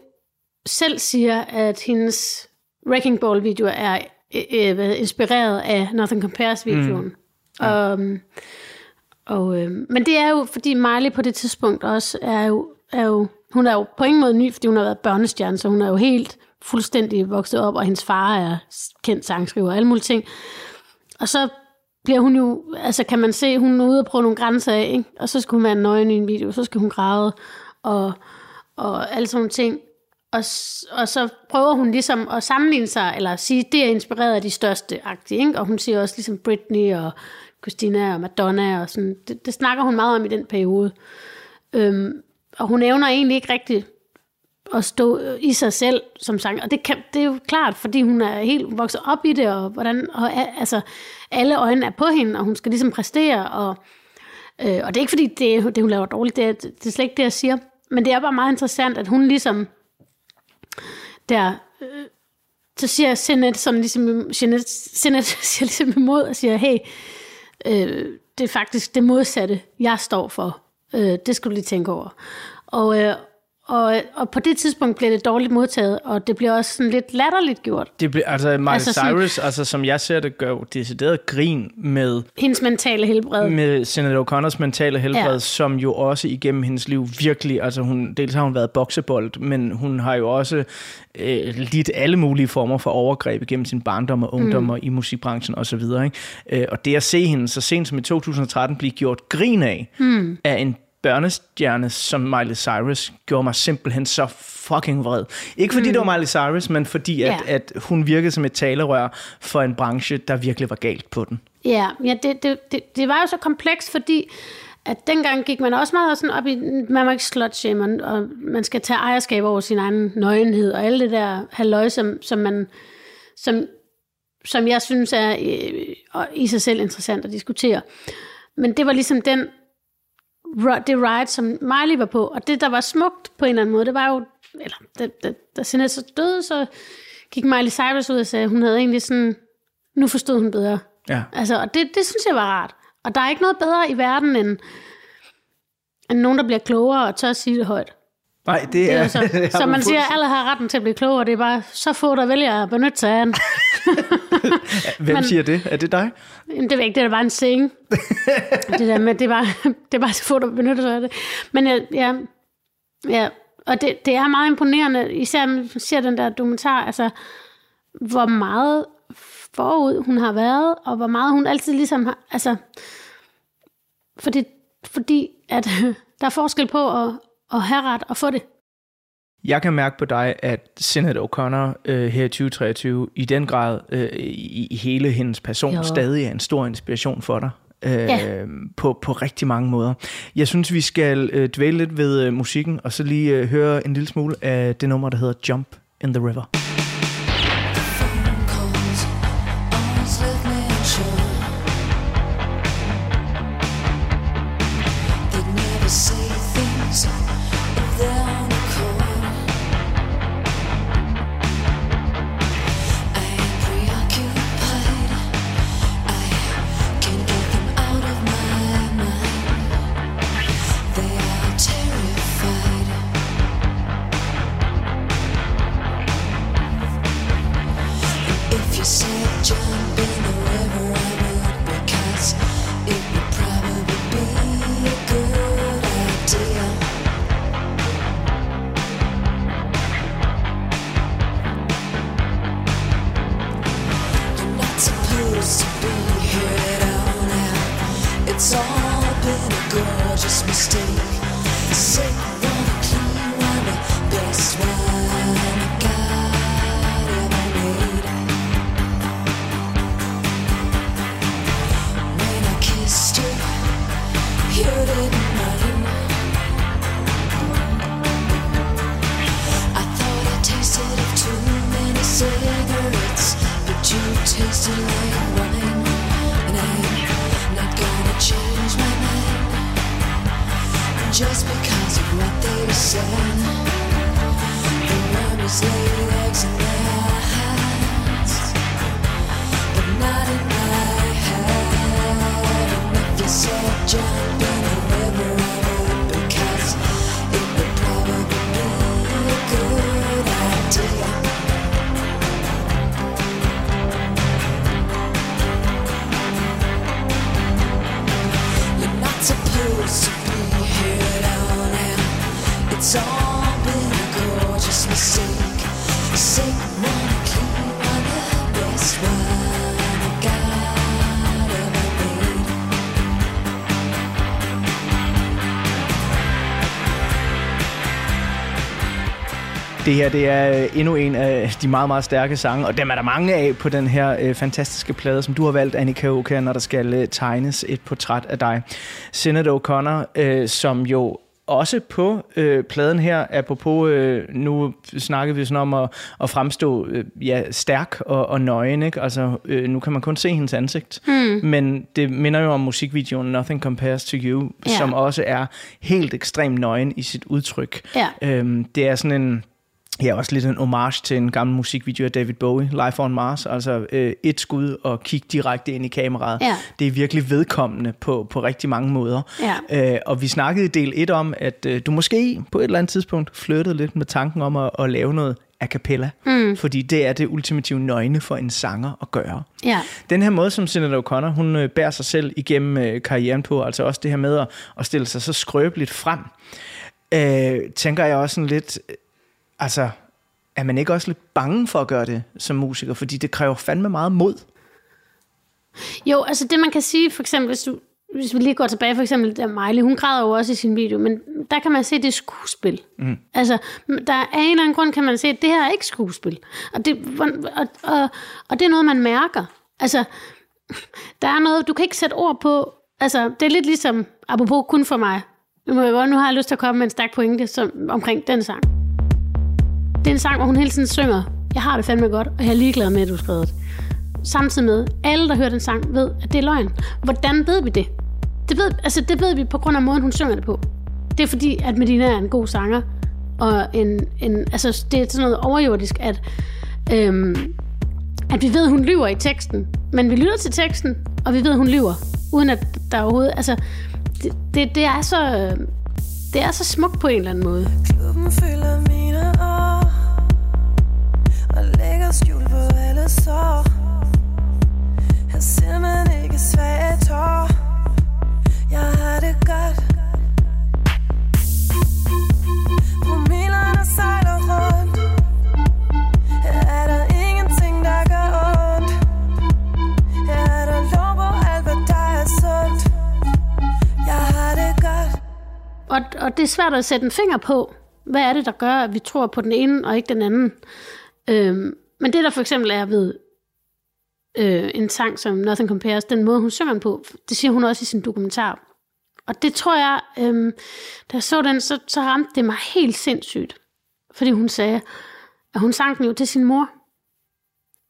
selv siger, at hendes Wrecking Ball-videoer er øh, hvad, inspireret af Nothing Compares videoen. Mm. Ja. Og, og, øh, men det er jo, fordi Miley på det tidspunkt også er jo, er jo, hun er jo på ingen måde ny, fordi hun har været børnestjerne, så hun er jo helt fuldstændig vokset op, og hendes far er kendt sangskriver og alle mulige ting. Og så bliver hun jo, altså kan man se, hun er ude og prøve nogle grænser af, ikke? og så skal hun være nøgen i en video, så skal hun græde, og, og alle sådan nogle ting. Og, og så prøver hun ligesom at sammenligne sig, eller sige, det er inspireret af de største agtige, ikke? og hun siger også ligesom Britney og Christina og Madonna, og sådan, det, det snakker hun meget om i den periode. Øhm, og hun evner egentlig ikke rigtigt at stå i sig selv som sang. Og det, kan, det er jo klart, fordi hun er helt vokset op i det, og, hvordan, og altså, alle øjnene er på hende, og hun skal ligesom præstere. Og, øh, og det er ikke fordi, det, det hun laver dårligt, det er, det er slet ikke det, jeg siger. Men det er bare meget interessant, at hun ligesom der, øh, så siger Jeanette sådan ligesom, Jeanette, Jeanette [laughs] siger ligesom imod og siger, hey, øh, det er faktisk det modsatte, jeg står for. Øh, det skal du lige tænke over. Og, øh, og, og på det tidspunkt bliver det dårligt modtaget, og det bliver også sådan lidt latterligt gjort. Det bliver, altså Miley Altså sådan- Cyrus, altså som jeg ser det, gør jo decideret grin med, Hendes mentale helbred. med Sinead O'Connors mentale helbred, Ja. som jo også igennem hendes liv virkelig, altså hun, dels har hun været boksebold, men hun har jo også øh, lidt alle mulige former for overgreb igennem sin barndom og ungdom mm. og i musikbranchen osv. Ikke? Øh, og det at se hende så sent som i 2013 blive gjort grin af, mm. af en børnestjerne som Miley Cyrus, gjorde mig simpelthen så fucking vred. Ikke fordi mm. det var Miley Cyrus, men fordi at, Ja. at hun virkede som et talerør for en branche, der virkelig var galt på den. Ja, ja det, det, det, det var jo så komplekst, fordi at dengang gik man også meget sådan op i, man må ikke slut og man skal tage ejerskab over sin egen nøgenhed, og alle det der halløj, som, som man, som, som jeg synes er øh, i sig selv interessant at diskutere. Men det var ligesom den, det ride, som Miley var på, og det, der var smukt på en eller anden måde, det var jo, eller da, da, da Sinead så døde, så gik Miley Cyrus ud og sagde, at hun havde egentlig sådan, nu forstod hun bedre. Ja. Altså, og det, det synes jeg var rart. Og der er ikke noget bedre i verden, end, end nogen, der bliver klogere og tør at sige det højt. Nej, det, Det er er... jo så, [laughs] det så man siger, at alle har retten til at blive klogere. Det er bare så få, der vælger at benytte sig af den. [laughs] Hvem men- siger det? Er det dig? Det er ikke, det er bare en saying. [laughs] det der med, det er bare, det er bare så få, der benytter sig af det. Men ja, ja, ja og det, det er meget imponerende, især når man ser den der dokumentar, altså, hvor meget forud hun har været, og hvor meget hun altid ligesom har, altså, fordi, fordi at der er forskel på at, at have ret og få det. Jeg kan mærke på dig, at Sinead O'Connor øh, her i 2023 i den grad øh, i, i hele hendes person Jo. jo. stadig er en stor inspiration for dig. Øh, Ja. på, på rigtig mange måder. Jeg synes, vi skal øh, dvæle lidt ved øh, musikken, og så lige øh, høre en lille smule af det nummer, der hedder Jump in the River. Det her det er øh, endnu en af de meget, meget stærke sange, og dem er der mange af på den her øh, fantastiske plade, som du har valgt, Annika Oka, når der skal øh, tegnes et portræt af dig. Sinead O'Connor, øh, som jo også på øh, pladen her, apropos, øh, nu snakkede vi sådan om at, at fremstå øh, ja, stærk og, og nøgen, ikke? Altså, øh, nu kan man kun se hendes ansigt, Hmm. men det minder jo om musikvideoen Nothing Compares to You, Ja. som også er helt ekstremt nøgen i sit udtryk. Ja. Øhm, det er sådan en, ja, også lidt en homage til en gammel musikvideo af David Bowie, Life on Mars, altså øh, et skud og kig direkte ind i kameraet. Ja. Det er virkelig vedkommende på, på rigtig mange måder. Ja. Øh, og vi snakkede i del 1 om, at øh, du måske på et eller andet tidspunkt flyttede lidt med tanken om at, at lave noget a cappella, Mm. fordi det er det ultimative nøgne for en sanger at gøre. Ja. Den her måde, som Sinead O'Connor, hun øh, bærer sig selv igennem øh, karrieren på, altså også det her med at, at stille sig så skrøbeligt frem, øh, tænker jeg også sådan lidt, altså, er man ikke også lidt bange for at gøre det som musiker, fordi det kræver fandme meget mod. Jo, altså det man kan sige, for eksempel, hvis, du, hvis vi lige går tilbage, for eksempel der Miley, hun græder jo også i sin video, men der kan man se, at det er skuespil. Mm. Altså, der er en eller anden grund, kan man se, at det her er ikke skuespil. Og det, og, og, og det er noget, man mærker. Altså, der er noget, du kan ikke sætte ord på. Altså, det er lidt ligesom, apropos kun for mig. Nu har jeg lyst til at komme med en stærk pointe som, omkring den sang. Det er en sang, hvor hun hele tiden synger, jeg har det fandme godt, og jeg er ligeglad med, at du har skrevet det. Samtidig med, alle, der hører den sang, ved, at det er løgn. Hvordan ved vi det? Det ved, altså, det ved vi på grund af måden, hun synger det på. Det er fordi, at Medina er en god sanger, og en, en, altså, det er sådan noget overjordisk, at, øhm, at vi ved, at hun lyver i teksten, men vi lytter til teksten, og vi ved, at hun lyver, uden at der overhovedet... Altså, det, det, det, er så, øh, det er så smukt på en eller anden måde. Klubben føler mig på alle sår Jeg ser man ikke svage tår. Jeg har det godt. Promillerne sejler rundt. Her er der ingenting, der gør ondt. Her er der lov på alt, hvad der er sundt. Jeg har det godt. Og, og det er svært at sætte en finger på, hvad er det, der gør, at vi tror på den ene og ikke den anden. Øhm, men det, der for eksempel er ved øh, en sang som Nothing Compares, den måde, hun synger på, det siger hun også i sin dokumentar. Og det tror jeg, øh, da jeg så den, så, så ramte det mig helt sindssygt. Fordi hun sagde, at hun sang den jo til sin mor.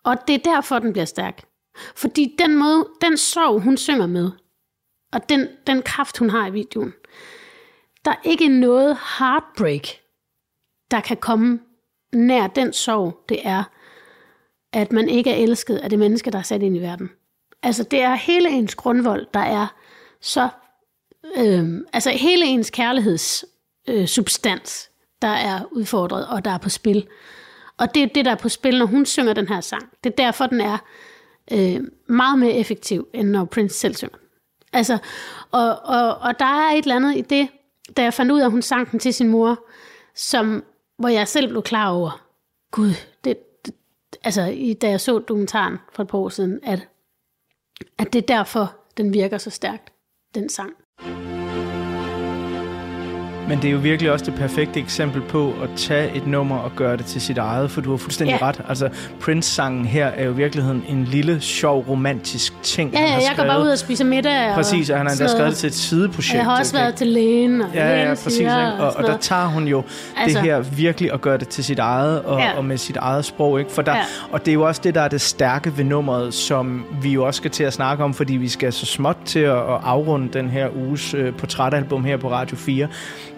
Og det er derfor, den bliver stærk. Fordi den måde, den sorg, hun synger med, og den, den kraft, hun har i videoen, der er ikke noget heartbreak, der kan komme nær den sorg, det er, at man ikke er elsket af det menneske, der er sat ind i verden. Altså, det er hele ens grundvold, der er så... Øh, altså, hele ens kærligheds øh, substans, der er udfordret, og der er på spil. Og det er det, der er på spil, når hun synger den her sang. Det er derfor, den er øh, meget mere effektiv, end når Prince selv synger. Altså, og, og, og der er et eller andet i det, da jeg fandt ud af, at hun sang den til sin mor, som, hvor jeg selv blev klar over, gud, det, altså i, da jeg så dokumentaren for et par år siden, at, at det er derfor, den virker så stærkt, den sang. Men det er jo virkelig også det perfekte eksempel på at tage et nummer og gøre det til sit eget, for du har fuldstændig Ja. ret. Altså, Prince-sangen her er jo i virkeligheden en lille, sjov, romantisk ting, Ja, ja, jeg går bare skrevet. ud og spiser middag. og Præcis, og han har endda skrevet det til et sideprojekt. Og jeg har også været til lægen, og Ja, ja, lægen præcis. Og, og sådan der tager hun jo Altså- det her virkelig at gøre det til sit eget, og, Ja. og med sit eget sprog. Ikke? For der, Ja. Og det er jo også det, der er det stærke ved nummeret, som vi jo også skal til at snakke om, fordi vi skal så småt til at, at afrunde den her uges øh, portrætalbum her på Radio 4.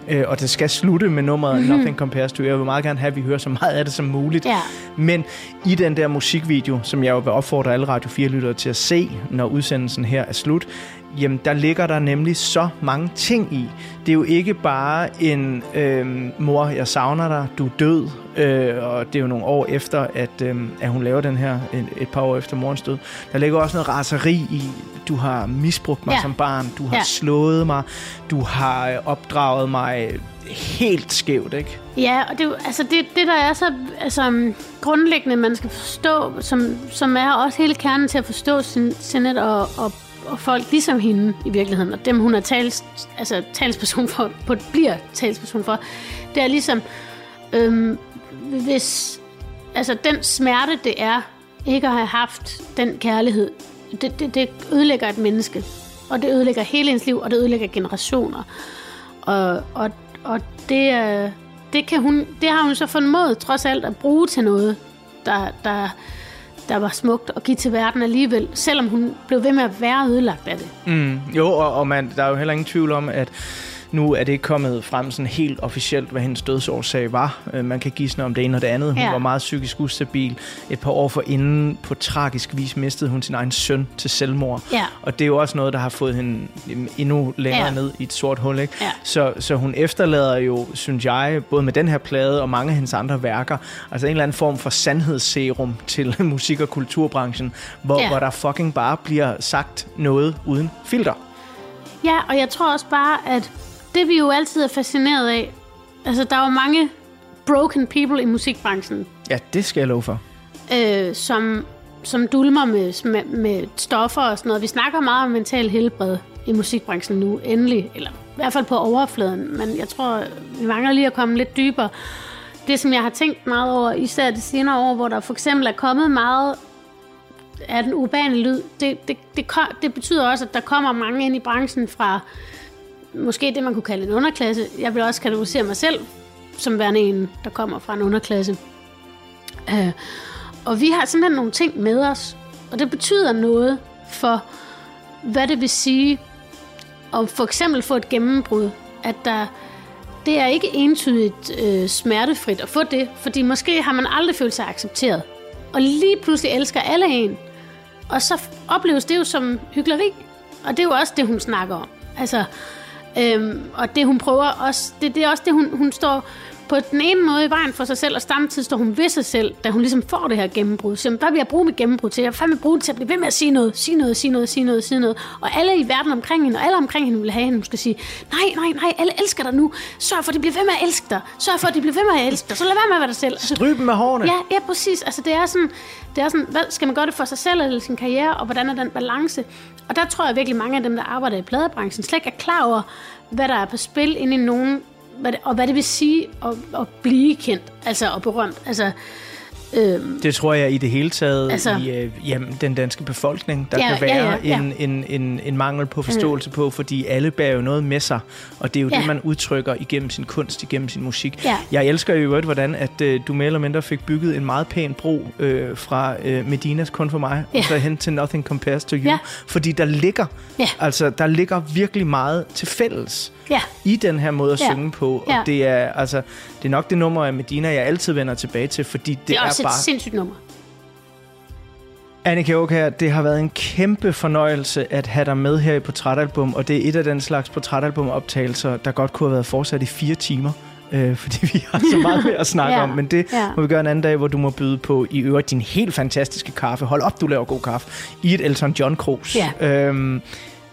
Øh, og det skal slutte med nummeret Mhm. mm-hmm. Nothing Compares to. Jeg vil meget gerne have, at vi hører så meget af det som muligt. Ja. Men i den der musikvideo, som jeg jo vil opfordre alle Radio 4-lyttere til at se, når udsendelsen her er slut, jamen der ligger der nemlig så mange ting i. Det er jo ikke bare en øh, mor, jeg savner dig, du er død, øh, og det er jo nogle år efter, at, øh, at hun laver den her, et, et par år efter morens død. Der ligger også noget raseri i, du har misbrugt mig Ja. som barn, du har Ja. slået mig, du har øh, opdraget mig helt skævt, ikke? Ja, og det, altså det, det der er så altså, grundlæggende, man skal forstå, som, som er også hele kernen til at forstå sin, Sinet og, og, og folk ligesom hende i virkeligheden, og dem hun er tals, altså, talsperson for, på, bliver talsperson for, det er ligesom, øhm, hvis altså den smerte, det er ikke at have haft den kærlighed, det, det, det ødelægger et menneske, og det ødelægger hele ens liv, og det ødelægger generationer. Og, og, og det, øh, det, kan hun, det har hun så formået trods alt at bruge til noget, der, der, der var smukt at give til verden alligevel, selvom hun blev ved med at være ødelagt af det. Mm, jo, og, og man, der er jo heller ingen tvivl om, at nu er det kommet frem sådan helt officielt, hvad hendes dødsårsag var. Øh, Man kan gisne om det ene og det andet. Hun Ja. var meget psykisk ustabil. Et par år forinden på tragisk vis mistede hun sin egen søn til selvmord. Ja. Og det er jo også noget, der har fået hende endnu længere Ja. ned i et sort hul. Ikke? Ja. Så, så hun efterlader jo, synes jeg, både med den her plade og mange af hendes andre værker, altså en eller anden form for sandhedsserum [laughs] til musik- og kulturbranchen, hvor, ja. hvor der fucking bare bliver sagt noget uden filter. Ja, og jeg tror også bare, at det vi jo altid er fascineret af, altså der er jo mange broken people i musikbranchen, Ja, det skal jeg love for. øh, som, som dulmer med, med, med stoffer og sådan noget. Vi snakker meget om mental helbred i musikbranchen nu, endelig. Eller i hvert fald på overfladen. Men jeg tror, vi mangler lige at komme lidt dybere. Det, som jeg har tænkt meget over, især de senere år, hvor der for eksempel er kommet meget af den urbane lyd, det, det, det, ko- det betyder også, at der kommer mange ind i branchen fra måske det, man kunne kalde en underklasse. Jeg vil også kategorisere mig selv som værende en, der kommer fra en underklasse. Øh, og vi har simpelthen nogle ting med os, og det betyder noget for, hvad det vil sige at for eksempel få et gennembrud, at der, det er ikke entydigt øh, smertefrit at få det, fordi måske har man aldrig følt sig accepteret. Og lige pludselig elsker alle en, og så opleves det jo som hyggeleri. Og det er jo også det, hun snakker om. Altså, øhm, og det hun prøver også, det, det er også det, hun, hun står på den ene måde i vejen for sig selv, og samtidig står hun ved sig selv, da hun ligesom får det her gennembrud. Så hvad vil jeg bruge mit gennembrud til? Jeg vil fandme bruge det til at blive ved med at sige noget, sige noget, sige noget, sige noget, sige noget. Og alle i verden omkring hende, og alle omkring hende vil have hende, hun skal sige, nej, nej, nej, alle elsker dig nu. Sørg for, at de bliver ved med at elske dig. Sørg for, at de bliver ved med at elske dig. Så lad være med at være dig selv. Altså, Stryb dem med hårene. Ja, ja, præcis. Altså, det er sådan, det er sådan, hvad, skal man gøre det for sig selv eller sin karriere, og hvordan er den balance? Og der tror jeg virkelig, mange af dem, der arbejder i pladebranchen, slet ikke er klar over, hvad der er på spil inde i nogen, hvad det, og hvad det vil sige at, at blive kendt, altså og berømt. Altså, øhm, Det tror jeg i det hele taget Altså- i øh, jamen, den danske befolkning, der Ja, kan ja, være ja, ja. En, en, en, en mangel på forståelse mm. på, fordi alle bærer jo noget med sig, og det er jo Ja. det, man udtrykker igennem sin kunst, igennem sin musik. Ja. Jeg elsker jo øvrigt, hvordan at, øh, du mere eller mindre fik bygget en meget pæn bro øh, fra øh, Medinas Kun for mig, Ja. og så hen til Nothing Compares to You, Ja. fordi der ligger, Ja. altså, der ligger virkelig meget til fælles ja, i den her måde at Ja. synge på, og Ja. det er altså det er nok det nummer af Medina, jeg altid vender tilbage til, fordi det, det er er også bare et sindssygt nummer. Annika Aukær, det har været en kæmpe fornøjelse at have dig med her i Portrætalbum, og det er et af den slags portrætalbum-optagelser, der godt kunne have været fortsat i fire timer, øh, [laughs] fordi vi har så meget mere at snakke [laughs] Ja, om, men det ja. må vi gøre en anden dag, hvor du må byde på i øvrigt din helt fantastiske kaffe. Hold op, du laver god kaffe. I et Elton John krus. Ja. Øhm,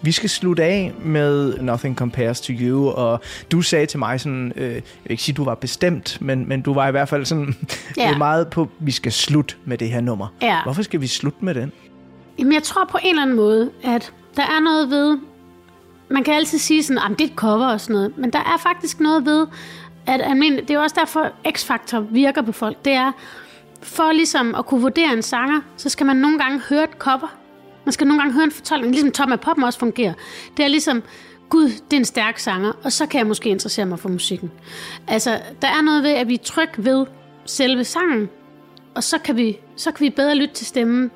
vi skal slutte af med Nothing Compares to You, og du sagde til mig sådan, øh, jeg vil ikke sige, du var bestemt, men, men du var i hvert fald sådan Ja. ja. meget på, vi skal slutte med det her nummer. Ja. Hvorfor skal vi slutte med den? Jamen, jeg tror på en eller anden måde, at der er noget ved... Man kan altid sige sådan, at det er et cover og sådan noget, men der er faktisk noget ved, at almindelig, det er jo også derfor, X-Factor virker på folk. Det er, for ligesom at kunne vurdere en sanger, så skal man nogle gange høre et cover. Man skal nogle gange høre en fortolkning, ligesom Tom af Poppen også fungerer. Det er ligesom, gud, det er en stærk sanger, og så kan jeg måske interessere mig for musikken. Altså, der er noget ved, at vi er tryg ved selve sangen, og så kan vi, så kan vi bedre lytte til stemmen,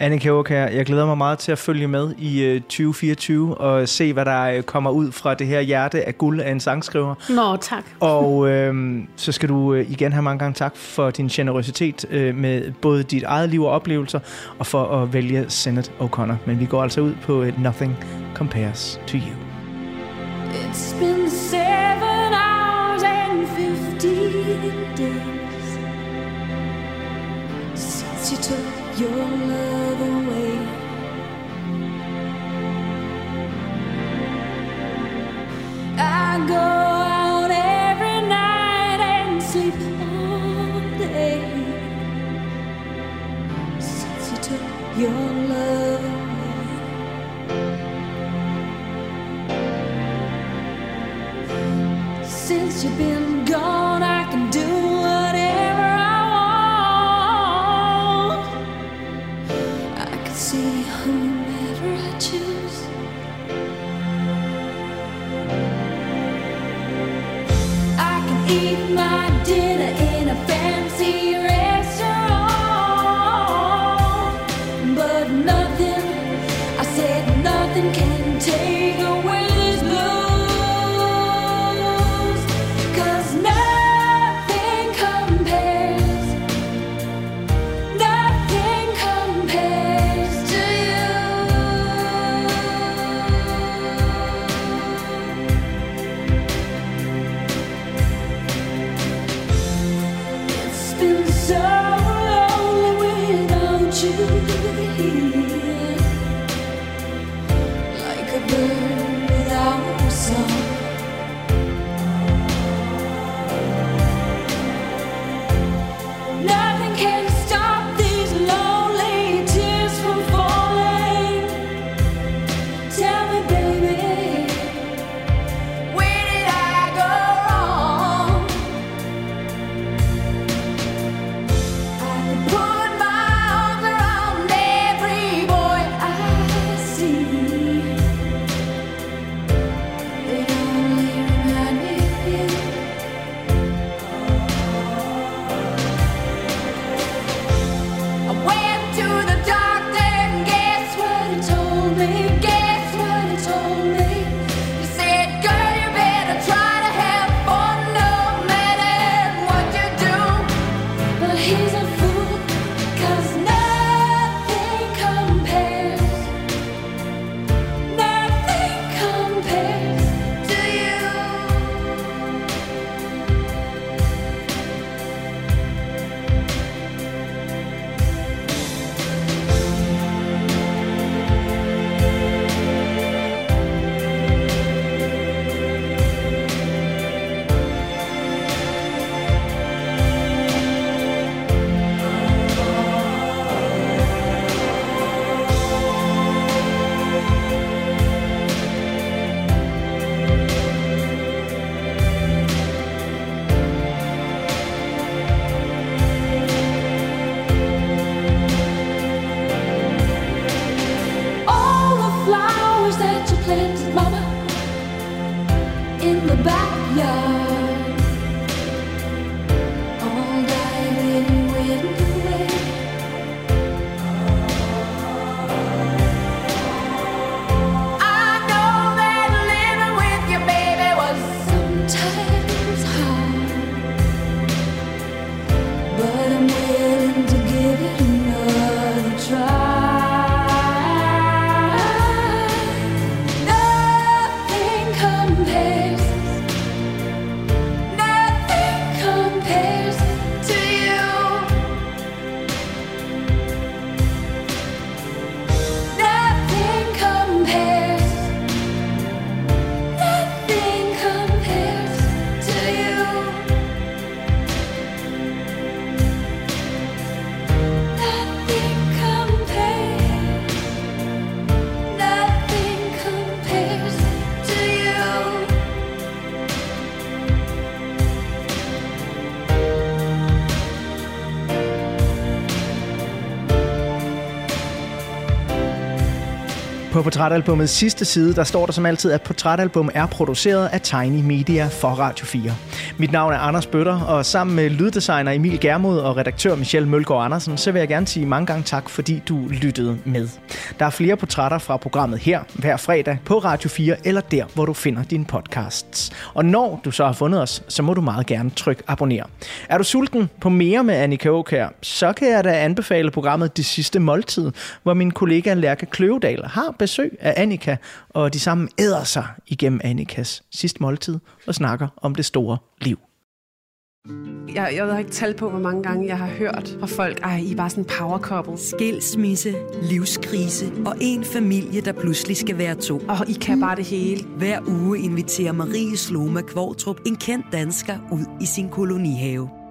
Annika Aukær, jeg glæder mig meget til at følge med i øh, 2024 og se, hvad der øh, kommer ud fra det her hjerte af guld af en sangskriver. Nå, tak. Og øh, så skal du øh, igen have mange gange tak for din generøsitet øh, med både dit eget liv og oplevelser, og for at vælge Senate O'Connor. Men vi går altså ud på Nothing Compares to You. It's been seven hours and fifteen days since you took your love away. I go out every night and sleep all day since you took your love away. Since you've been gone, I På portrætalbumets sidste side, der står der som altid, at portrætalbum er produceret af Tiny Media for Radio 4. Mit navn er Anders Bøtter, og sammen med lyddesigner Emil Germod og redaktør Michelle Mølgaard Andersen, så vil jeg gerne sige mange gange tak, fordi du lyttede med. Der er flere portrætter fra programmet her hver fredag på Radio 4 eller der, hvor du finder dine podcasts. Og når du så har fundet os, så må du meget gerne trykke abonner. Er du sulten på mere med Annika Aukær, så kan jeg da anbefale programmet Det Sidste Måltid, hvor min kollega Lærke Kløvedal har besøg af Annika, og de sammen æder sig igennem Annikas sidste måltid og snakker om det store liv. Jeg, jeg ved ikke tal på, hvor mange gange jeg har hørt fra folk, ej, I er bare sådan power couple. Skilsmisse, livskrise og en familie, der pludselig skal være to. Og I kan bare det hele. Hver uge inviterer Marie Sloma Kvortrup en kendt dansker ud i sin kolonihave